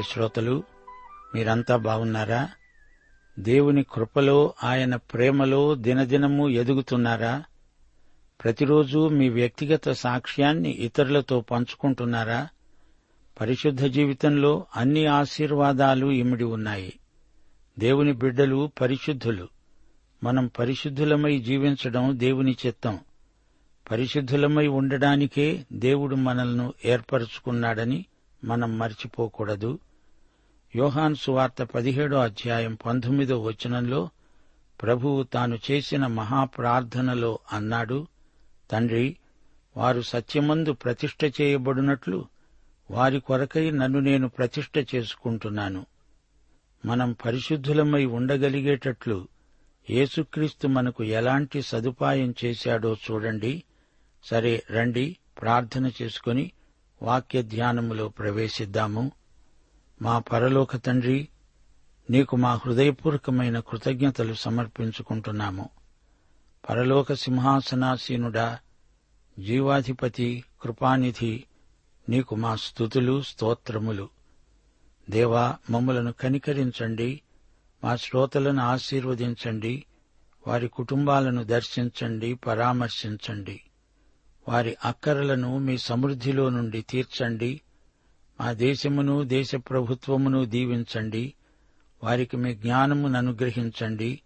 ప్రియ శ్రోతలు మీరంతా బాగున్నారా? దేవుని కృపలో ఆయన ప్రేమలో దినదినము ఎదుగుతున్నారా? ప్రతిరోజు మీ వ్యక్తిగత సాక్ష్యాన్ని ఇతరులతో పంచుకుంటున్నారా? పరిశుద్ధ జీవితంలో అన్ని ఆశీర్వాదాలు ఇమిడి ఉన్నాయి. దేవుని బిడ్డలు పరిశుద్ధులు. మనం పరిశుద్ధులమై జీవించడం దేవుని చిత్తం. పరిశుద్ధులమై ఉండడానికే దేవుడు మనల్ని ఏర్పరచుకున్నాడని మనం మర్చిపోకూడదు. యోహాన్ సువార్త పదిహేడో అధ్యాయం పంతొమ్మిదో వచనంలో ప్రభువు తాను చేసిన మహాప్రార్థనలో అన్నాడు తండ్రి వారు సత్యమందు ప్రతిష్ఠ చేయబడినట్లు వారి కొరకై నన్ను నేను ప్రతిష్ట చేసుకుంటున్నాను. మనం పరిశుద్ధులమై ఉండగలిగేటట్లు యేసుక్రీస్తు మనకు ఎలాంటి సదుపాయం చేశాడో చూడండి. సరే రండి ప్రార్థన చేసుకుని వాక్య ధ్యానములో ప్రవేశిద్దాము. మా పరలోక తండ్రి నీకు మా హృదయపూర్వకమైన కృతజ్ఞతలు సమర్పించుకుంటున్నాము. పరలోక సింహాసనాసీనుడా జీవాధిపతి కృపానిధి నీకు మా స్థుతులు స్తోత్రములు. దేవా మమ్ములను కనికరించండి మా శ్రోతలను ఆశీర్వదించండి వారి కుటుంబాలను దర్శించండి పరామర్శించండి. వారి అక్కరలను మీ సమృద్ధిలో నుండి తీర్చండి మా దేశమును దేశ ప్రభుత్వమును దీవించండి. వారికి మీ జ్ఞానమును అనుగ్రహించండి.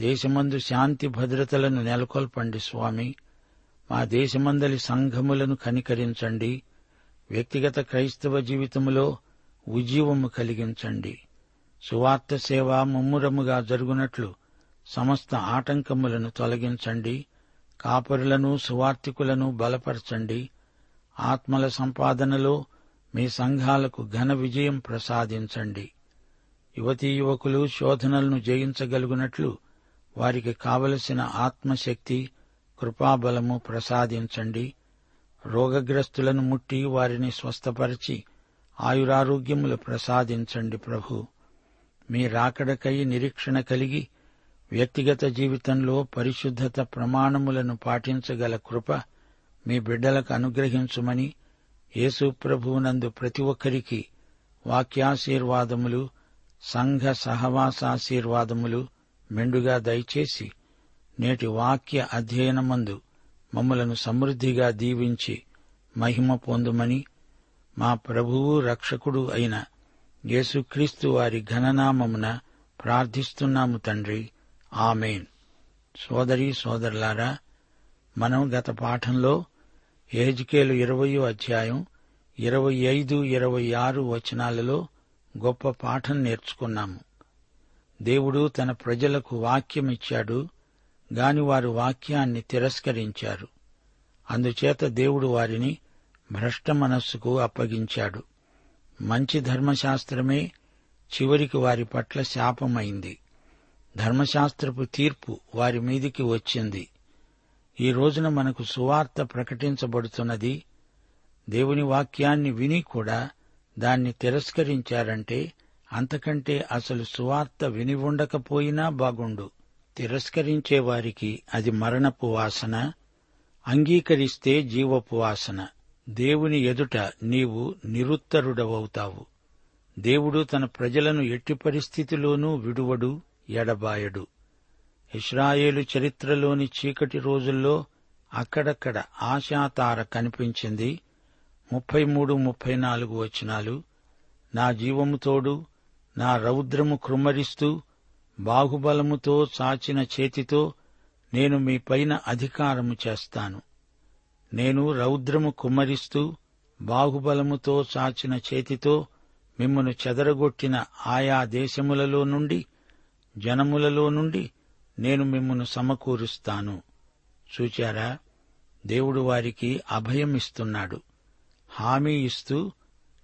దేశమందు శాంతి భద్రతలను నెలకొల్పండి స్వామి. మా దేశమందలి సంఘములను కనికరించండి. వ్యక్తిగత క్రైస్తవ జీవితములో ఉజ్జీవము కలిగించండి. సువార్త సేవ ముమ్మురముగా జరుగునట్లు సమస్త ఆటంకములను తొలగించండి. కాపరులను సువార్తికులను బలపరచండి. ఆత్మల సంపాదనలో మీ సంఘాలకు ఘన విజయం ప్రసాదించండి. యువతీ యువకులు శోధనలను జయించగలుగునట్లు వారికి కావలసిన ఆత్మశక్తి కృపాబలము ప్రసాదించండి. రోగగ్రస్తులను ముట్టి వారిని స్వస్థపరిచి ఆయురారోగ్యములు ప్రసాదించండి ప్రభు. మీ రాకడకై నిరీక్షణ కలిగి వ్యక్తిగత జీవితంలో పరిశుద్ధత ప్రమాణములను పాటించగల కృప మీ బిడ్డలకు అనుగ్రహించుమని యేసు ప్రభువునందు ప్రతి ఒక్కరికి వాక్యాశీర్వాదములు సంఘ సహవాసాశీర్వాదములు మెండుగా దయచేసి నేటి వాక్య అధ్యయనమందు మమ్మలను సమృద్ధిగా దీవించి మహిమ పొందుమని మా ప్రభువు రక్షకుడు అయిన యేసుక్రీస్తు వారి ఘననామమున ప్రార్థిస్తున్నాము తండ్రి. ఆమెన్. సోదరి సోదరులారా మనం గత పాఠంలో ఏజ్కేలు ఇరవయో అధ్యాయం ఇరవై ఐదు ఇరవై ఆరు వచనాలలో గొప్ప పాఠం నేర్చుకున్నాము. దేవుడు తన ప్రజలకు వాక్యమిచ్చాడు గాని వారు వాక్యాన్ని తిరస్కరించారు. అందుచేత దేవుడు వారిని భ్రష్ట మనస్సుకు అప్పగించాడు. మంచి ధర్మశాస్త్రమే చివరికి వారి పట్ల శాపమైంది. ధర్మశాస్త్రపు తీర్పు వారి మీదికి వచ్చింది. ఈ రోజున మనకు సువార్త ప్రకటించబడుతున్నది. దేవుని వాక్యాన్ని విని కూడా దాన్ని తిరస్కరించారంటే అంతకంటే అసలు సువార్త విని ఉండకపోయినా బాగుండు. తిరస్కరించే వారికి అది మరణపు వాసన అంగీకరిస్తే జీవపు వాసన. దేవుని ఎదుట నీవు నిరుత్తరుడవవుతావు. దేవుడు తన ప్రజలను ఎట్టి పరిస్థితిలోనూ విడువడు ఎడబాయడు. ఇస్రాయేలు చరిత్రలోని చీకటి రోజుల్లో అక్కడక్కడ ఆశాతార కనిపించింది. ముప్పై మూడు ముప్పై నాలుగు వచనాలు. నా జీవముతోడు నా రౌద్రము కృమ్మరిస్తూ బాహుబలముతో చాచిన చేతితో నేను మీ పైన అధికారము చేస్తాను. నేను రౌద్రము కుమ్మరిస్తూ బాహుబలముతో చాచిన చేతితో మిమ్మను చెదరగొట్టిన ఆయా దేశములలో నుండి జనములలో నుండి నేను మిమ్మను సమకూరుస్తాను. చూచారా? దేవుడు వారికి అభయం ఇస్తున్నాడు. హామీ ఇస్తూ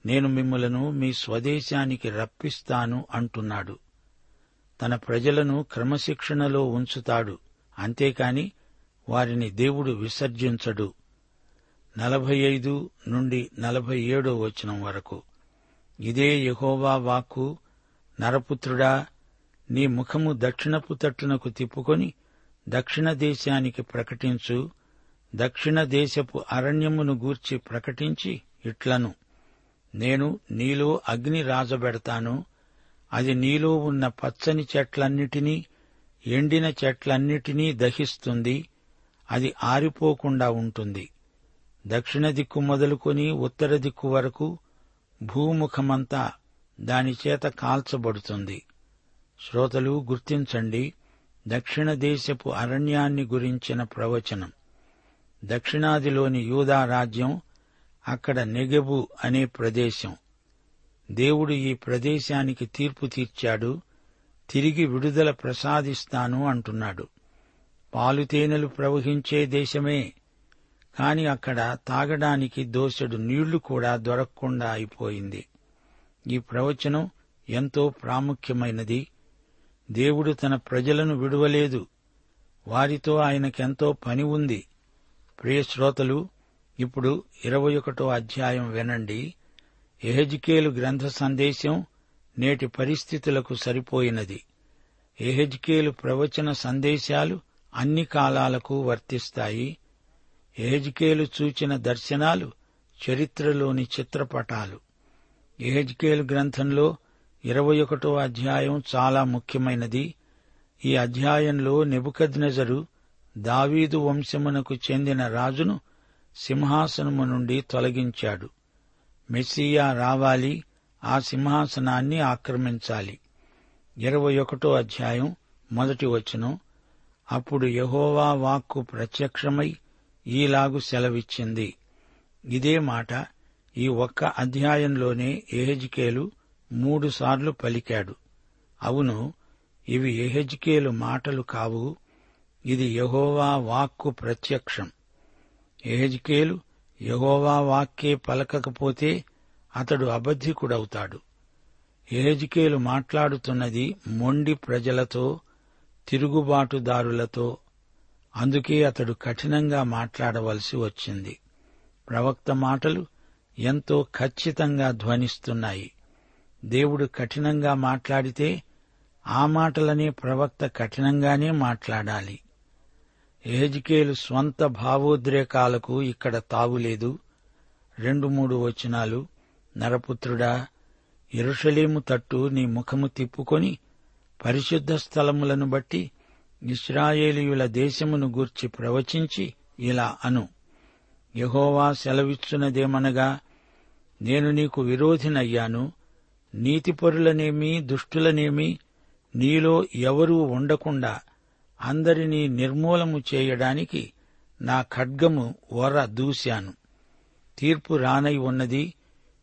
నేను మిమ్మలను మీ స్వదేశానికి రప్పిస్తాను అంటున్నాడు. తన ప్రజలను క్రమశిక్షణలో ఉంచుతాడు. అంతేకాని వారిని దేవుడు విసర్జించడు. నలభై ఐదు నుండి నలభై ఏడో వచనం వరకు. ఇదే యహోవా వాక్కు నరపుత్రుడా నీ ముఖము దక్షిణపు తట్టునకు తిప్పుకొని దక్షిణ దేశానికి ప్రకటించు. దక్షిణ దేశపు అరణ్యమును గూర్చి ప్రకటించి ఇట్లను. నేను నీలో అగ్ని రాజబెడతాను. అది నీలో ఉన్న పచ్చని చెట్లన్నిటినీ ఎండిన చెట్లన్నిటినీ దహిస్తుంది. అది ఆరిపోకుండా ఉంటుంది. దక్షిణ దిక్కు మొదలుకొని ఉత్తర దిక్కు వరకు భూముఖమంతా దానిచేత కాల్చబడుతుంది. శ్రోతలు గుర్తించండి దక్షిణ దేశపు అరణ్యాన్ని గురించిన ప్రవచనం. దక్షిణాదిలోని యూదా రాజ్యం అక్కడ నెగెబు అనే ప్రదేశం. దేవుడు ఈ ప్రదేశానికి తీర్పు తీర్చాడు తిరిగి విడుదల ప్రసాదిస్తాను అంటున్నాడు. పాలుతేనెలు ప్రవహించే దేశమే కాని అక్కడ తాగడానికి దోసెడు నీళ్ళు కూడా దొరకకుండా అయిపోయింది. ఈ ప్రవచనం ఎంతో ప్రాముఖ్యమైనది. దేవుడు తన ప్రజలను విడువలేదు. వారితో ఆయనకెంతో పని ఉంది. ప్రియశ్రోతలు ఇప్పుడు ఇరవై ఒకటో అధ్యాయం వినండి. ఎహెజ్కేలు గ్రంథ సందేశం నేటి పరిస్థితులకు సరిపోయినది. ఎహెజ్కేలు ప్రవచన సందేశాలు అన్ని కాలాలకు వర్తిస్తాయి. ఎహెజ్కేలు చూచిన దర్శనాలు చరిత్రలోని చిత్రపటాలు. ఎహెజ్కేలు గ్రంథంలో ఇరవై ఒకటో అధ్యాయం చాలా ముఖ్యమైనది. ఈ అధ్యాయంలో నెబుకద్నెజరు దావీదు వంశమునకు చెందిన రాజును సింహాసనము నుండి తొలగించాడు. మెస్సియా రావాలి ఆ సింహాసనాన్ని ఆక్రమించాలి. ఇరవై ఒకటో అధ్యాయం మొదటి వచనం. అప్పుడు యహోవా వాక్కు ప్రత్యక్షమై ఈలాగు సెలవిచ్చింది. ఇదే మాట ఈ ఒక్క అధ్యాయంలోనే ఎహెజ్కేలు మూడుసార్లు పలికాడు. అవును ఇవి ఎహెజ్కేలు మాటలు కావు. ఇది యహోవా వాక్కు ప్రత్యక్షం. ఎహెజ్కేలు యహోవా వాక్కే పలకకపోతే అతడు అబద్ధికుడవుతాడు. ఎహెజ్కేలు మాట్లాడుతున్నది మొండి ప్రజలతో తిరుగుబాటుదారులతో. అందుకే అతడు కఠినంగా మాట్లాడవలసి వచ్చింది. ప్రవక్త మాటలు ఎంతో ఖచ్చితంగా ధ్వనిస్తున్నాయి. దేవుడు కఠినంగా మాట్లాడితే ఆ మాటలనే ప్రవక్త కఠినంగానే మాట్లాడాలి. ఏజికేలు స్వంత భావోద్రేకాలకు ఇక్కడ తావులేదు. రెండు మూడు వచనాలు. నరపుత్రుడా ఎరుషలేము తట్టు నీ ముఖము తిప్పుకొని పరిశుద్ధ స్థలములను బట్టి ఇస్రాయేలీయుల దేశమును గూర్చి ప్రవచించి ఇలా అను. యహోవా సెలవిచ్చునదేమనగా నేను నీకు విరోధినయ్యాను. నీతిపరులనేమి దుష్టులనేమి నీలో ఎవరూ ఉండకుండా అందరినీ నిర్మూలము చేయడానికి నా ఖడ్గము ఓర దూశాను. తీర్పు రానై ఉన్నది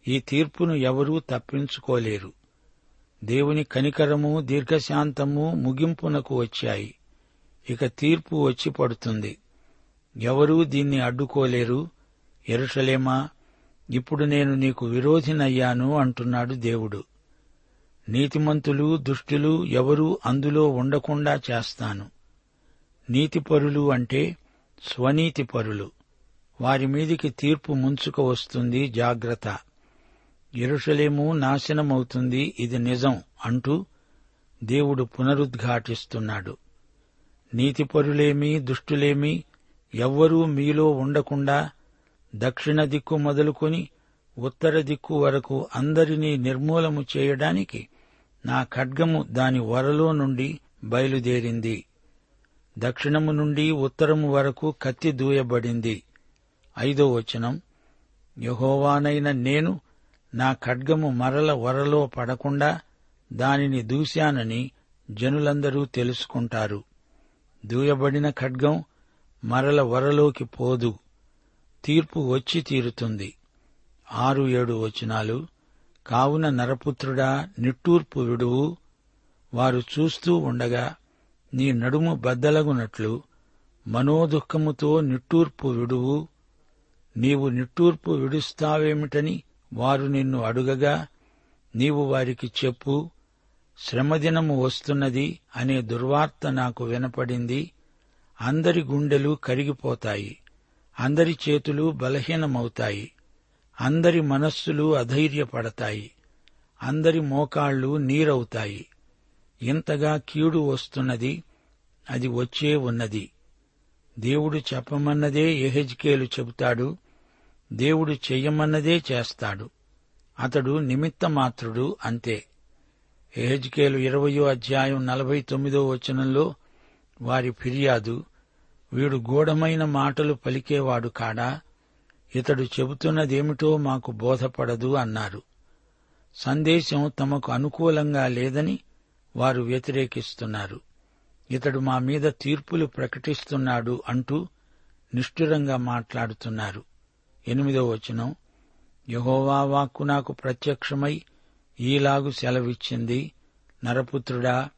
ఈ తీర్పును ఎవరూ తప్పించుకోలేరు. దేవుని కనికరము దీర్ఘశాంతము ముగింపునకు వచ్చాయి. ఇక తీర్పు వచ్చి పడుతుంది. ఎవరూ దీన్ని అడ్డుకోలేరు. ఎరుషలేమా ఇప్పుడు నేను నీకు విరోధినయ్యాను అంటున్నాడు దేవుడు. నీతిమంతులు దుష్టులు ఎవరూ అందులో ఉండకుండా చేస్తాను. నీతిపరులు అంటే స్వనీతిపరులు. వారి మీదికి తీర్పు ముంచుకు వస్తుంది జాగ్రత్త. ఎరుషలేము నాశనమవుతుంది ఇది నిజం అంటూ దేవుడు పునరుద్ఘాటిస్తున్నాడు. నీతిపరులేమి దుష్టులేమి ఎవ్వరూ మీలో ఉండకుండా దక్షిణ దిక్కు మొదలుకొని ఉత్తర దిక్కు వరకు అందరినీ నిర్మూలము చేయడానికి నా ఖడ్గము దాని వరలో నుండి బయలుదేరింది. దక్షిణము నుండి ఉత్తరము వరకు కత్తి దూయబడింది. ఐదో వచనం. యహోవానైన నేను నా ఖడ్గము మరల వరలో పడకుండా దానిని దూశానని జనులందరూ తెలుసుకుంటారు. దూయబడిన ఖడ్గం మరల వరలోకి పోదు. తీర్పు వచ్చి తీరుతుంది. ఆరు ఏడు వచనాలు కావున నరపుత్రుడా నిట్టూర్పు విడువు. వారు చూస్తూ ఉండగా నీ నడుము బద్దలగునట్లు మనోదుఃఖముతో నిట్టూర్పు విడువు. నీవు నిట్టూర్పు విడుస్తావేమిటని వారు నిన్ను అడుగగా నీవు వారికి చెప్పు శ్రమదినము వస్తున్నది అనే దుర్వార్త నాకు వినపడింది. అందరి గుండెలు కరిగిపోతాయి. అందరి చేతులు బలహీనమవుతాయి. అందరి మనస్సులు అధైర్యపడతాయి. అందరి మోకాళ్ళు నీరవుతాయి. ఇంతగా కీడు వస్తున్నది అది వచ్చే ఉన్నది. దేవుడు చెప్పమన్నదే ఎహెజ్కేలు చెబుతాడు. దేవుడు చెయ్యమన్నదే చేస్తాడు. అతడు నిమిత్తమాత్రుడు అంతే. ఎహెజ్కేలు ఇరవయో అధ్యాయం నలభై తొమ్మిదో వచనంలో వారి ఫిర్యాదు వీడు గూఢమైన మాటలు పలికేవాడు కాడా? ఇతడు చెబుతున్నదేమిటో మాకు బోధపడదు అన్నారు. సందేశం తమకు అనుకూలంగా లేదని వారు వ్యతిరేకిస్తున్నారు. ఇతడు మా మీద తీర్పులు ప్రకటిస్తున్నాడు అంటూ నిష్ఠురంగా మాట్లాడుతున్నారు. ఎనిమిదో వచనం. యహోవా వాక్కు నాకు ప్రత్యక్షమై ఈలాగు సెలవిచ్చింది. నరపుత్రుడా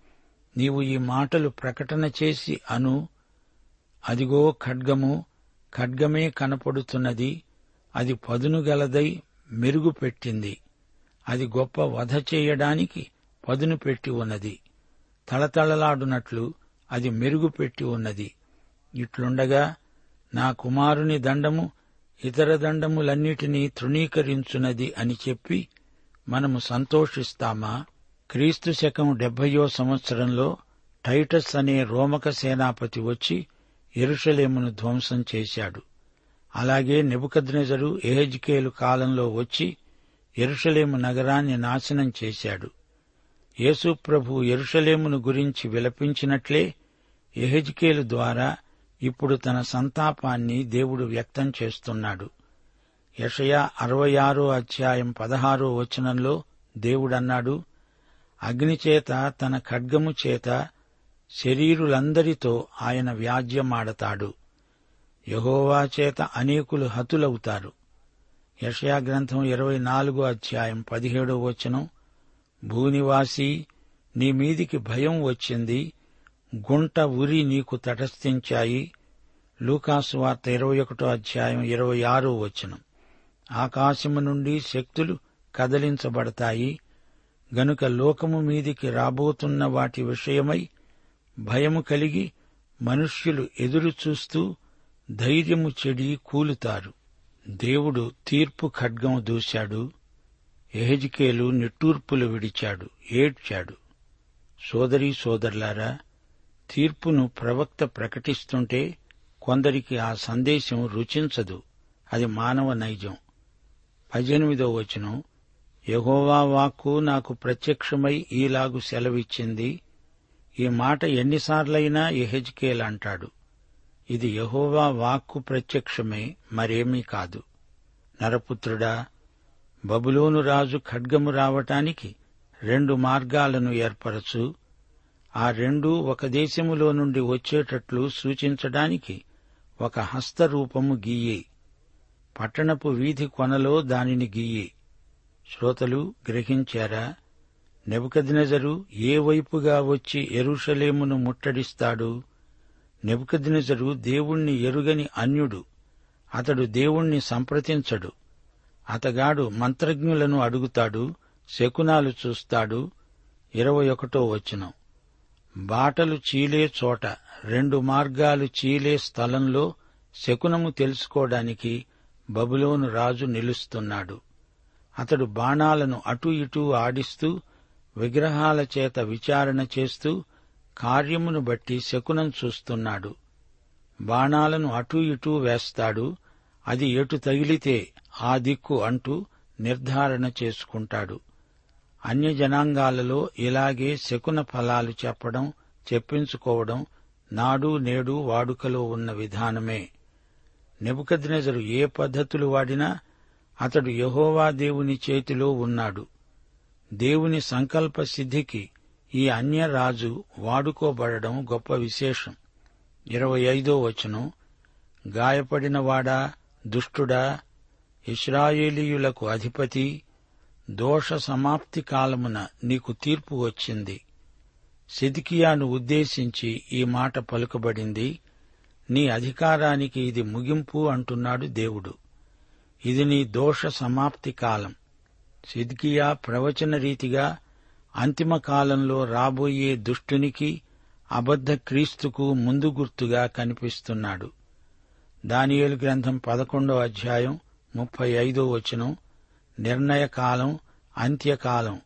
నీవు ఈ మాటలు ప్రకటన చేసి అను. అదిగో ఖడ్గము ఖడ్గమే కనపడుతున్నది అది పదును గలదై మెరుగు పెట్టింది. అది గొప్ప వధ చేయడానికి పదును పెట్టి ఉన్నది. తళతళలాడునట్లు అది మెరుగు పెట్టి ఉన్నది. ఇట్లుండగా నా కుమారుని దండము ఇతర దండములన్నిటినీ తృణీకరించున్నది అని చెప్పి మనము సంతోషిస్తామా? క్రీస్తు శకం డెబ్బయో సంవత్సరంలో టైటస్ అనే రోమక సేనాపతి వచ్చి ఎరుషలేమును ధ్వంసం చేశాడు. అలాగే నెబుకద్నెజరు ఎహెజ్కేలు కాలంలో వచ్చి ఎరుషలేము నగరాన్ని నాశనం చేశాడు. యేసుప్రభు ఎరుషలేమును గురించి విలపించినట్లే ఎహెజ్కేలు ద్వారా ఇప్పుడు తన సంతాపాన్ని దేవుడు వ్యక్తం చేస్తున్నాడు. యషయా అరవై ఆరో అధ్యాయం పదహారో వచనంలో దేవుడన్నాడు అగ్నిచేత తన ఖడ్గము చేత శరీరులందరితో ఆయన వ్యాజ్యమాడతాడు. యహోవా చేత అనేకులు హతులవుతారు. యషయా గ్రంథం ఇరవై నాలుగో అధ్యాయం పదిహేడో వచనం భూనివాసి నీ మీదికి భయం వచ్చింది గుంట ఉరి నీకు తటస్థించాయి. లూకాసు వార్త ఇరవై ఒకటో అధ్యాయం ఇరవై ఆరో వచనం ఆకాశము నుండి శక్తులు కదలించబడతాయి. గనుక లోకము మీదికి రాబోతున్న వాటి విషయమై భయము కలిగి మనుష్యులు ఎదురు చూస్తూ ధైర్యము చెడి కూలుతారు. దేవుడు తీర్పు ఖడ్గం దూశాడు. ఎహెజికేలు నిట్టూర్పులు విడిచాడు ఏడ్చాడు. సోదరీ సోదరులారా తీర్పును ప్రవక్త ప్రకటిస్తుంటే కొందరికి ఆ సందేశం రుచించదు. అది మానవ నైజం. పద్దెనిమిదో వచనం యహోవా వాక్కు నాకు ప్రత్యక్షమై ఈలాగు సెలవిచ్చింది. ఈ మాట ఎన్నిసార్లైనా ఎహెజ్కేల్ అంటాడు. ఇది యహోవా వాక్కు ప్రత్యక్షమే మరేమీ కాదు. నరపుత్రుడా బబులోను రాజు ఖడ్గము రావటానికి రెండు మార్గాలను ఏర్పరచు. ఆ రెండు ఒక దేశములో నుండి వచ్చేటట్లు సూచించడానికి ఒక హస్తరూపము గీయి. పట్టణపు వీధి కొనలో దానిని గీయి. శ్రోతలు గ్రహించారా? నెబుకద్నెజరు ఏ వైపుగా వచ్చి ఎరుషలేమును ముట్టడిస్తాడు? నెబుకద్నెజరు దేవుణ్ణి ఎరుగని అన్యుడు అతడు దేవుణ్ణి సంప్రదించడు. అతగాడు మంత్రజ్ఞులను అడుగుతాడు శకునాలు చూస్తాడు. ఇరవై ఒకటో వచనం. బాటలు చీలే చోట రెండు మార్గాలు చీలే స్థలంలో శకునము తెలుసుకోవడానికి బబులోను రాజు నిలుస్తున్నాడు. అతడు బాణాలను అటూ ఇటూ ఆడిస్తూ విగ్రహాల చేత విచారణ చేస్తూ కార్యమును బట్టి శకునం చూస్తున్నాడు. బాణాలను అటూ ఇటూ వేస్తాడు. అది ఎటు తగిలితే ఆ దిక్కు అంటూ నిర్ధారణ చేసుకుంటాడు. అన్య జనాంగాలలో ఇలాగే శకున ఫలాలు చెప్పడం చెప్పించుకోవడం నాడు నేడు వాడుకలో ఉన్న విధానమే. నెబుకద్నెజరు ఏ పద్ధతులు వాడినా అతడు యహోవా దేవుని చేతిలో ఉన్నాడు. దేవుని సంకల్ప సిద్ధికి ఈ అన్య రాజు వాడుకోబడడం గొప్ప విశేషం. ఇరవై ఐదో వచనం గాయపడినవాడా దుష్టుడా ఇస్రాయేలీయులకు అధిపతి దోష సమాప్తి కాలమున నీకు తీర్పు వచ్చింది. సిదికియాను ఉద్దేశించి ఈ మాట పలుకబడింది. నీ అధికారానికి ఇది ముగింపు అంటున్నాడు దేవుడు. ఇది నీ దోష సమాప్తి కాలం. సిద్కియా ప్రవచన రీతిగా అంతిమ కాలంలో రాబోయే దుష్టునికి అబద్ధ క్రీస్తుకు ముందు గుర్తుగా కనిపిస్తున్నాడు. దానియేలు గ్రంథం పదకొండో అధ్యాయం ముప్పై ఐదో వచనం నిర్ణయకాలం అంత్యకాలం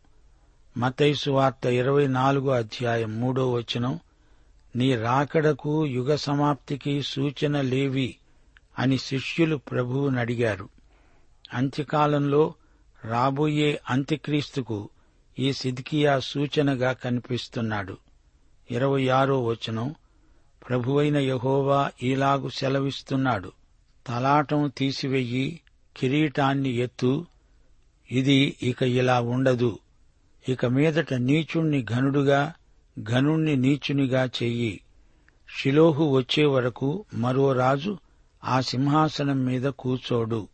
మతైసు వార్త ఇరవై నాలుగో అధ్యాయం మూడో వచనం నీ రాకడకు యుగ సమాప్తికి సూచన లేవి అని శిష్యులు ప్రభువుని అడిగారు అంత్యకాలంలో రాబోయే అంత్యక్రీస్తుకు ఈ సిద్కియా సూచనగా కనిపిస్తున్నాడు. ఇరవై ఆరో వచనం ప్రభువైన యహోవా ఈలాగు సెలవిస్తున్నాడు. తలాటం తీసివెయ్యి కిరీటాన్ని ఎత్తు ఇది ఇక ఇలా ఉండదు. ఇక మీదట నీచుణ్ణి ఘనుడుగా ఘనుణ్ణి నీచునిగా చెయ్యి షిలోహు వచ్చే వరకు మరో రాజు ఆ సింహాసనం మీద కూర్చోడు.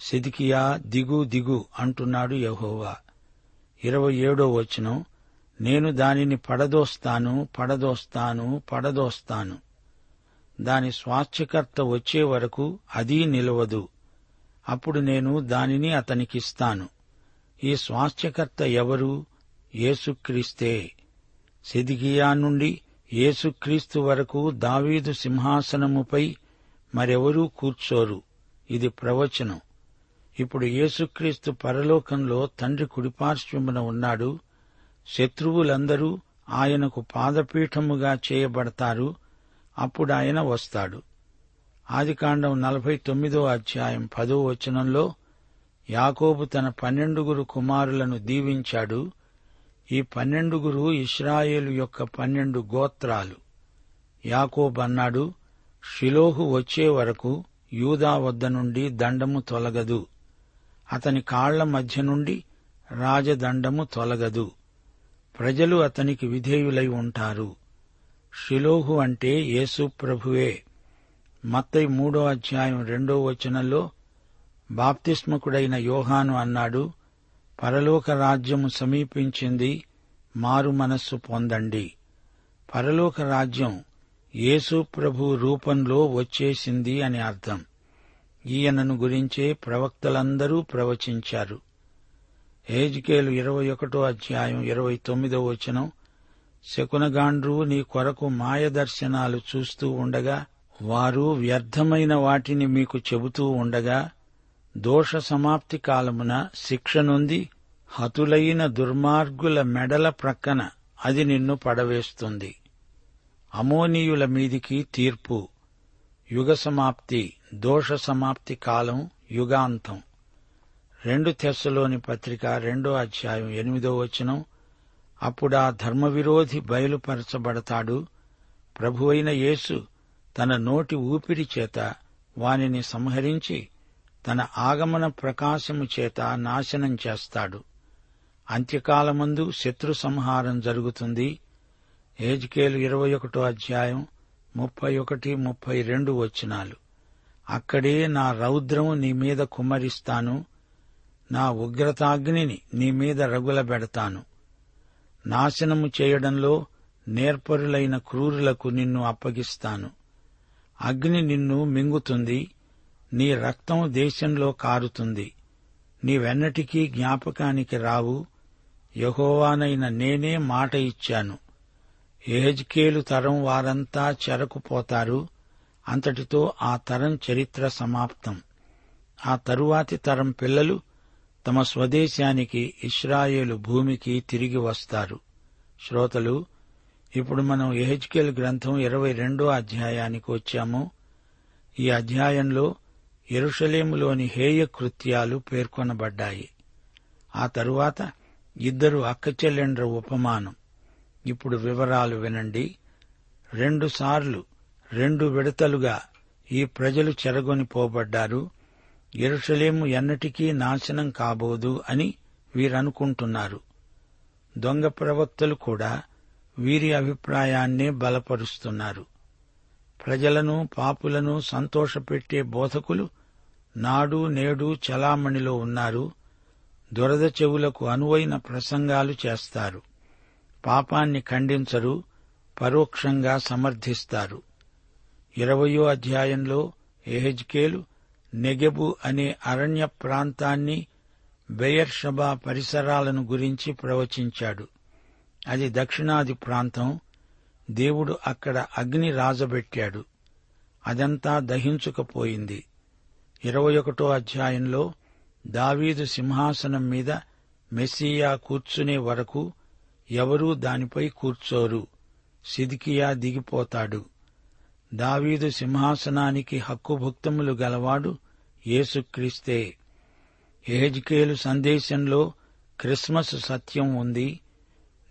సిదికియా దిగు దిగు అంటున్నాడు యహోవా. ఇరవై ఏడో వచనం నేను దానిని పడదోస్తాను పడదోస్తాను పడదోస్తాను. దాని స్వాస్థ్యకర్త వచ్చే వరకు అదీ నిలవదు. అప్పుడు నేను దానిని అతనికిస్తాను. ఈ స్వాస్థ్యకర్త ఎవరు? యేసుక్రీస్తే. సిదిగియా నుండి యేసుక్రీస్తు వరకు దావీదు సింహాసనముపై మరెవరూ కూర్చోరు. ఇది ప్రవచనం. ఇప్పుడు యేసుక్రీస్తు పరలోకంలో తండ్రి కుడిపార్శ్వమున ఉన్నాడు. శత్రువులందరూ ఆయనకు పాదపీఠముగా చేయబడతారు. అప్పుడు ఆయన వస్తాడు. ఆదికాండం నలభై తొమ్మిదో అధ్యాయం పదో వచనంలో యాకోబు తన పన్నెండుగురు కుమారులను దీవించాడు. ఈ పన్నెండుగురు ఇస్రాయేలు యొక్క పన్నెండు గోత్రాలు. యాకోబు అన్నాడు షిలోహు వచ్చే వరకు యూదా వద్ద నుండి దండము తొలగదు. అతని కాళ్ళ మధ్య నుండి రాజదండము తొలగదు. ప్రజలు అతనికి విధేయులై ఉంటారు. షిలోహు అంటే యేసు ప్రభువే. మత్తై మూడో అధ్యాయం రెండో వచనంలో బాప్తిస్మకుడైన యోహాను అన్నాడు పరలోక రాజ్యము సమీపించింది మారు మనస్సు పొందండి. పరలోక రాజ్యం యేసు ప్రభు రూపంలో వచ్చేసింది అని అర్థం. ఈయనను గురించే ప్రవక్తలందరూ ప్రవచించారు. ఏజ్కేలు ఇరవై ఒకటో అధ్యాయం ఇరవై తొమ్మిదో వచనం శకునగాండ్రు నీ కొరకు మాయదర్శనాలు చూస్తూ ఉండగా వారు వ్యర్థమైన వాటిని మీకు చెబుతూ ఉండగా దోష సమాప్తి కాలమున శిక్షనుంది హతులైన దుర్మార్గుల మెడల ప్రక్కన అది నిన్ను పడవేస్తుంది. అమోనీయుల మీదికి తీర్పు. యుగ సమాప్తి దోష సమాప్తి కాలం యుగాంతం. రెండు తెస్సలోని పత్రిక రెండో అధ్యాయం ఎనిమిదో వచనం. అప్పుడా ధర్మవిరోధి బయలుపరచబడతాడు. ప్రభువైన యేసు తన నోటి ఊపిరి చేత వానిని సంహరించి తన ఆగమన ప్రకాశము చేత నాశనం చేస్తాడు. అంత్యకాలమందు శత్రు సంహారం జరుగుతుంది. ఏజ్కేలు ఇరవై ఒకటో అధ్యాయం ముప్పై ఒకటి ముప్పై రెండు వచ్చినాలు అక్కడే నా రౌద్రము నీ మీద కుమ్మరిస్తాను నా ఉగ్రతాగ్నిని నీ మీద రగులబెడతాను. నాశనము చేయడంలో నేర్పరులైన క్రూరులకు నిన్ను అప్పగిస్తాను. అగ్ని నిన్ను మింగుతుంది నీ రక్తం దేశంలో కారుతుంది. నీవెన్నటికీ జ్ఞాపకానికి రావు యహోవానైన నేనే మాట ఇచ్చాను. ఏజ్కేలు తరం వారంతా చెరకుపోతారు. అంతటితో ఆ తరం చరిత్ర సమాప్తం. ఆ తరువాతి తరం పిల్లలు తమ స్వదేశానికి ఇస్రాయేలు భూమికి తిరిగి వస్తారు. శ్రోతలు ఇప్పుడు మనం ఎహెచ్కేల్ గ్రంథం ఇరవై రెండో అధ్యాయానికి వచ్చాము. ఈ అధ్యాయంలో ఎరుషలేములోని హేయ కృత్యాలు పేర్కొనబడ్డాయి. ఆ తరువాత ఇద్దరు అక్కచెల్లెండ్ర ఉపమానం. ఇప్పుడు వివరాలు వినండి. రెండుసార్లు రెండు విడతలుగా ఈ ప్రజలు చెరగొని పోబడ్డారు. ఎరుషలేము ఎన్నటికీ నాశనం కాబోదు అని వీరనుకుంటున్నారు. దొంగ ప్రవక్తలు కూడా వీరి అభిప్రాయాన్నే బలపరుస్తున్నారు. ప్రజలను పాపులను సంతోషపెట్టే బోధకులు నాడు నేడు చలామణిలో ఉన్నారు. దురద చెవులకు అనువైన ప్రసంగాలు చేస్తారు. పాపాన్ని ఖండించరు పరోక్షంగా సమర్థిస్తారు. ఇరవయో అధ్యాయంలో ఎహెజ్కేలు నెగెబు అనే అరణ్య ప్రాంతాన్ని బెయర్షబా పరిసరాలను గురించి ప్రవచించాడు. అది దక్షిణాది ప్రాంతం దేవుడు అక్కడ అగ్ని రాజబెట్టాడు. అదంతా దహించుకపోయింది. ఇరవై ఒకటో అధ్యాయంలో దావీదు సింహాసనం మీద మెస్సియా కూర్చునే వరకు ఎవరూ దానిపై కూర్చోరు. సిదికియా దిగిపోతాడు. దావీదు సింహాసనానికి హక్కుభుక్తములు గలవాడు యేసుక్రీస్తే. ఎహెజ్కేలు సందేశంలో క్రిస్మస్ సత్యం ఉంది.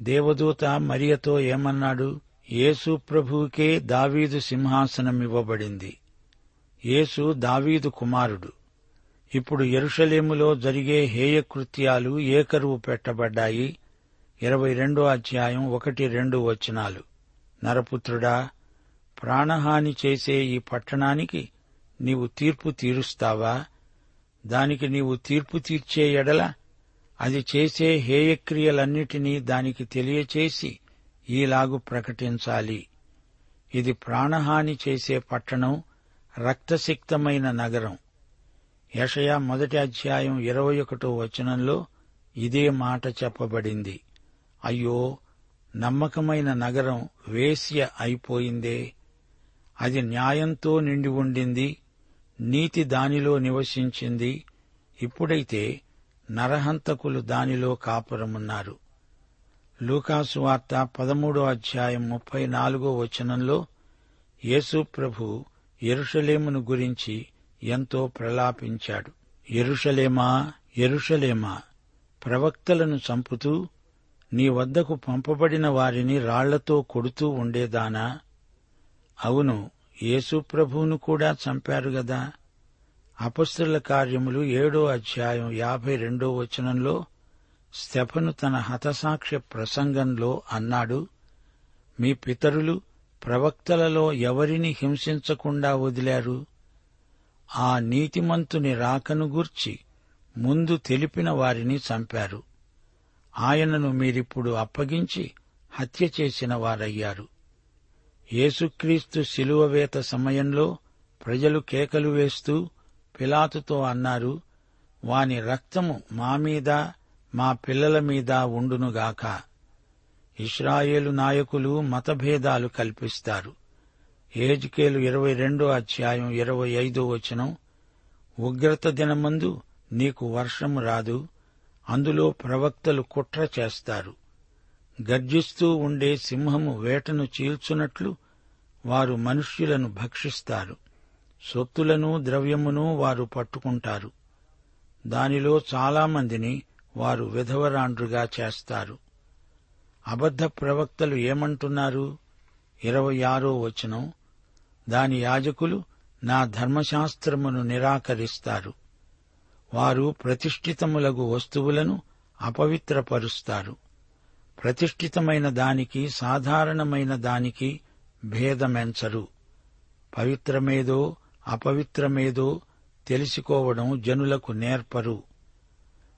దేవదూత మరియతో ఏమన్నాడు? యేసు ప్రభువుకే దావీదు సింహాసనం ఇవ్వబడింది యేసు దావీదు కుమారుడు. ఇప్పుడు ఎరుషలేములో జరిగే హేయకృత్యాలు ఏకరువు పెట్టబడ్డాయి. ఇరవై రెండో అధ్యాయం ఒకటి రెండు వచనాలు. నరపుత్రుడా ప్రాణహాని చేసే ఈ పట్టణానికి నీవు తీర్పు తీరుస్తావా? దానికి నీవు తీర్పు తీర్చే ఎడల అది చేసే హేయక్రియలన్నిటినీ దానికి తెలియచేసి ఈలాగు ప్రకటించాలి. ఇది ప్రాణహాని చేసే పట్టణం రక్తసిక్తమైన నగరం. యషయా మొదటి అధ్యాయం ఇరవై ఒకటో వచనంలో ఇదే మాట చెప్పబడింది. అయ్యో నమ్మకమైన నగరం వేశ్య అయిపోయిందే. అది న్యాయంతో నిండి ఉండింది నీతి దానిలో నివసించింది. ఇప్పుడైతే నరహంతకులు దానిలో కాపురమున్నారు. లూకాసు వార్త పదమూడో అధ్యాయం ముప్పై నాలుగో వచనంలో యేసు ప్రభు ఎరుషలేమును గురించి ఎంతో ప్రలాపించాడు. ఎరుషలేమా ఎరుషలేమా ప్రవక్తలను చంపుతూ నీ వద్దకు పంపబడిన వారిని రాళ్ళతో కొడుతూ ఉండేదానా? అవును యేసుప్రభువును కూడా చంపారు గదా. అపస్తుల కార్యములు ఏడో అధ్యాయం యాభై రెండో వచనంలో స్టెఫను తన హతసాక్ష్య ప్రసంగంలో అన్నాడు మీ పితరులు ప్రవక్తలలో ఎవరిని హింసించకుండా వదిలారు? ఆ నీతిమంతుని రాకను గూర్చి ముందు తెలిపిన వారిని చంపారు. ఆయనను మీరిప్పుడు అప్పగించి హత్య చేసిన వారయ్యారు. యేసుక్రీస్తు శిలువవేత సమయంలో ప్రజలు కేకలు వేస్తూ పిలాతుతో అన్నారు వాని రక్తము మా మీద మా పిల్లల మీద ఉండునుగాక. ఇస్రాయేలు నాయకులు మతభేదాలు కల్పిస్తారు. ఏజ్కేలు ఇరవై రెండో అధ్యాయం ఇరవై ఐదో వచనం ఉగ్రత దినమందు నీకు వర్షము రాదు అందులో ప్రవక్తలు కుట్ర చేస్తారు. గర్జిస్తూ ఉండే సింహము వేటను చీల్చున్నట్లు వారు మనుష్యులను భక్షిస్తారు. సొత్తులను ద్రవ్యమును వారు పట్టుకుంటారు. దానిలో చాలామందిని వారు విధవరాండ్రుగా చేస్తారు. అబద్ధ ప్రవక్తలు ఏమంటున్నారు? ఇరవై ఆరో వచనం. దాని యాజకులు నా ధర్మశాస్త్రమును నిరాకరిస్తారు. వారు ప్రతిష్ఠితములగు వస్తువులను అపవిత్రపరుస్తారు. ప్రతిష్ఠితమైన దానికి సాధారణమైన దానికి భేదమెంచరు. పవిత్రమేదో అపవిత్రమేదో తెలుసుకోవడం జనులకు నేర్పరు.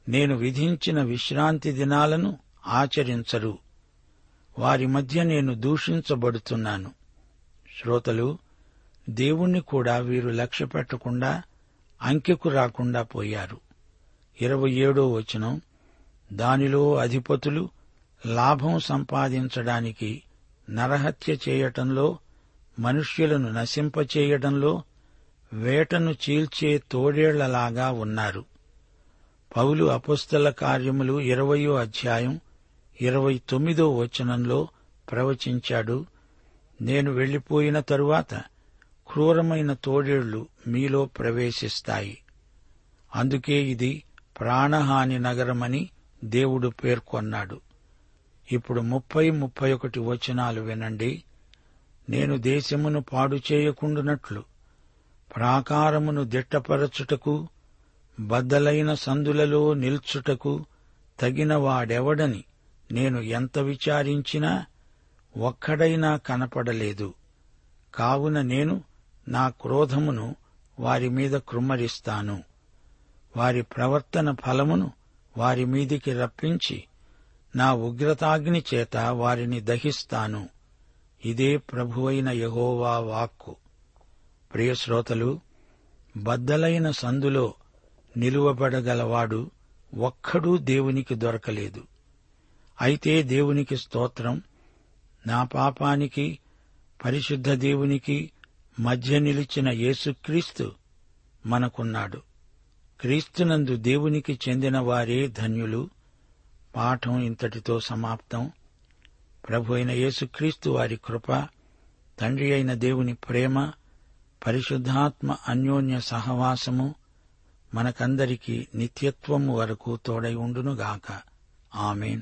నేను విధించిన విశ్రాంతి దినాలను ఆచరించరు. వారి మధ్య నేను దూషించబడుతున్నాను. శ్రోతలు దేవుణ్ణి కూడా వీరు లక్ష్యపెట్టకుండా అంకెకు రాకుండా పోయారు. ఇరవై ఏడో వచనం దానిలో అధిపతులు లాభం సంపాదించడానికి నరహత్య చేయటంలో మనుష్యులను నశింపచేయడంలో వేటను చీల్చే తోడేళ్ళలాగా ఉన్నారు. పౌలు అపుస్తల కార్యములు ఇరవయో అధ్యాయం ఇరవై తొమ్మిదో వచనంలో ప్రవచించాడు నేను వెళ్ళిపోయిన తరువాత క్రూరమైన తోడేళ్ళు మీలో ప్రవేశిస్తాయి. అందుకే ఇది ప్రాణహాని నగరమని దేవుడు పేర్కొన్నాడు. ఇప్పుడు ముప్పై ముప్పై ఒకటి వచనాలు వినండి. నేను దేశమును పాడు చేయకుండునట్లు ప్రాకారమును దిట్టపరచుటకు బద్దలైన సందులలో నిల్చుటకు తగిన వాడెవడని నేను ఎంత విచారించినా ఒక్కడైనా కనపడలేదు. కావున నేను నా క్రోధమును వారి మీద కృమ్మరిస్తాను. వారి ప్రవర్తన ఫలమును వారి మీదికి రప్పించి నా ఉగ్రతాగ్ని చేత వారిని దహిస్తాను. ఇదే ప్రభువైన యహోవా వాక్కు. ప్రియశ్రోతలు బద్దలైన సందులో నిలువబడగలవాడు ఒక్కడూ దేవునికి దొరకలేదు. అయితే దేవునికి స్తోత్రం నా పాపానికి పరిశుద్ధ దేవునికి మధ్య నిలిచిన యేసుక్రీస్తు మనకున్నాడు. క్రీస్తునందు దేవునికి చెందిన వారే ధన్యులు. పాఠం ఇంతటితో సమాప్తం. ప్రభు అయిన యేసుక్రీస్తు వారి కృప తండ్రి అయిన దేవుని ప్రేమ పరిశుద్ధాత్మ అన్యోన్య సహవాసము మనకందరికీ నిత్యత్వము వరకు తోడై ఉండునుగాక. ఆమెన్.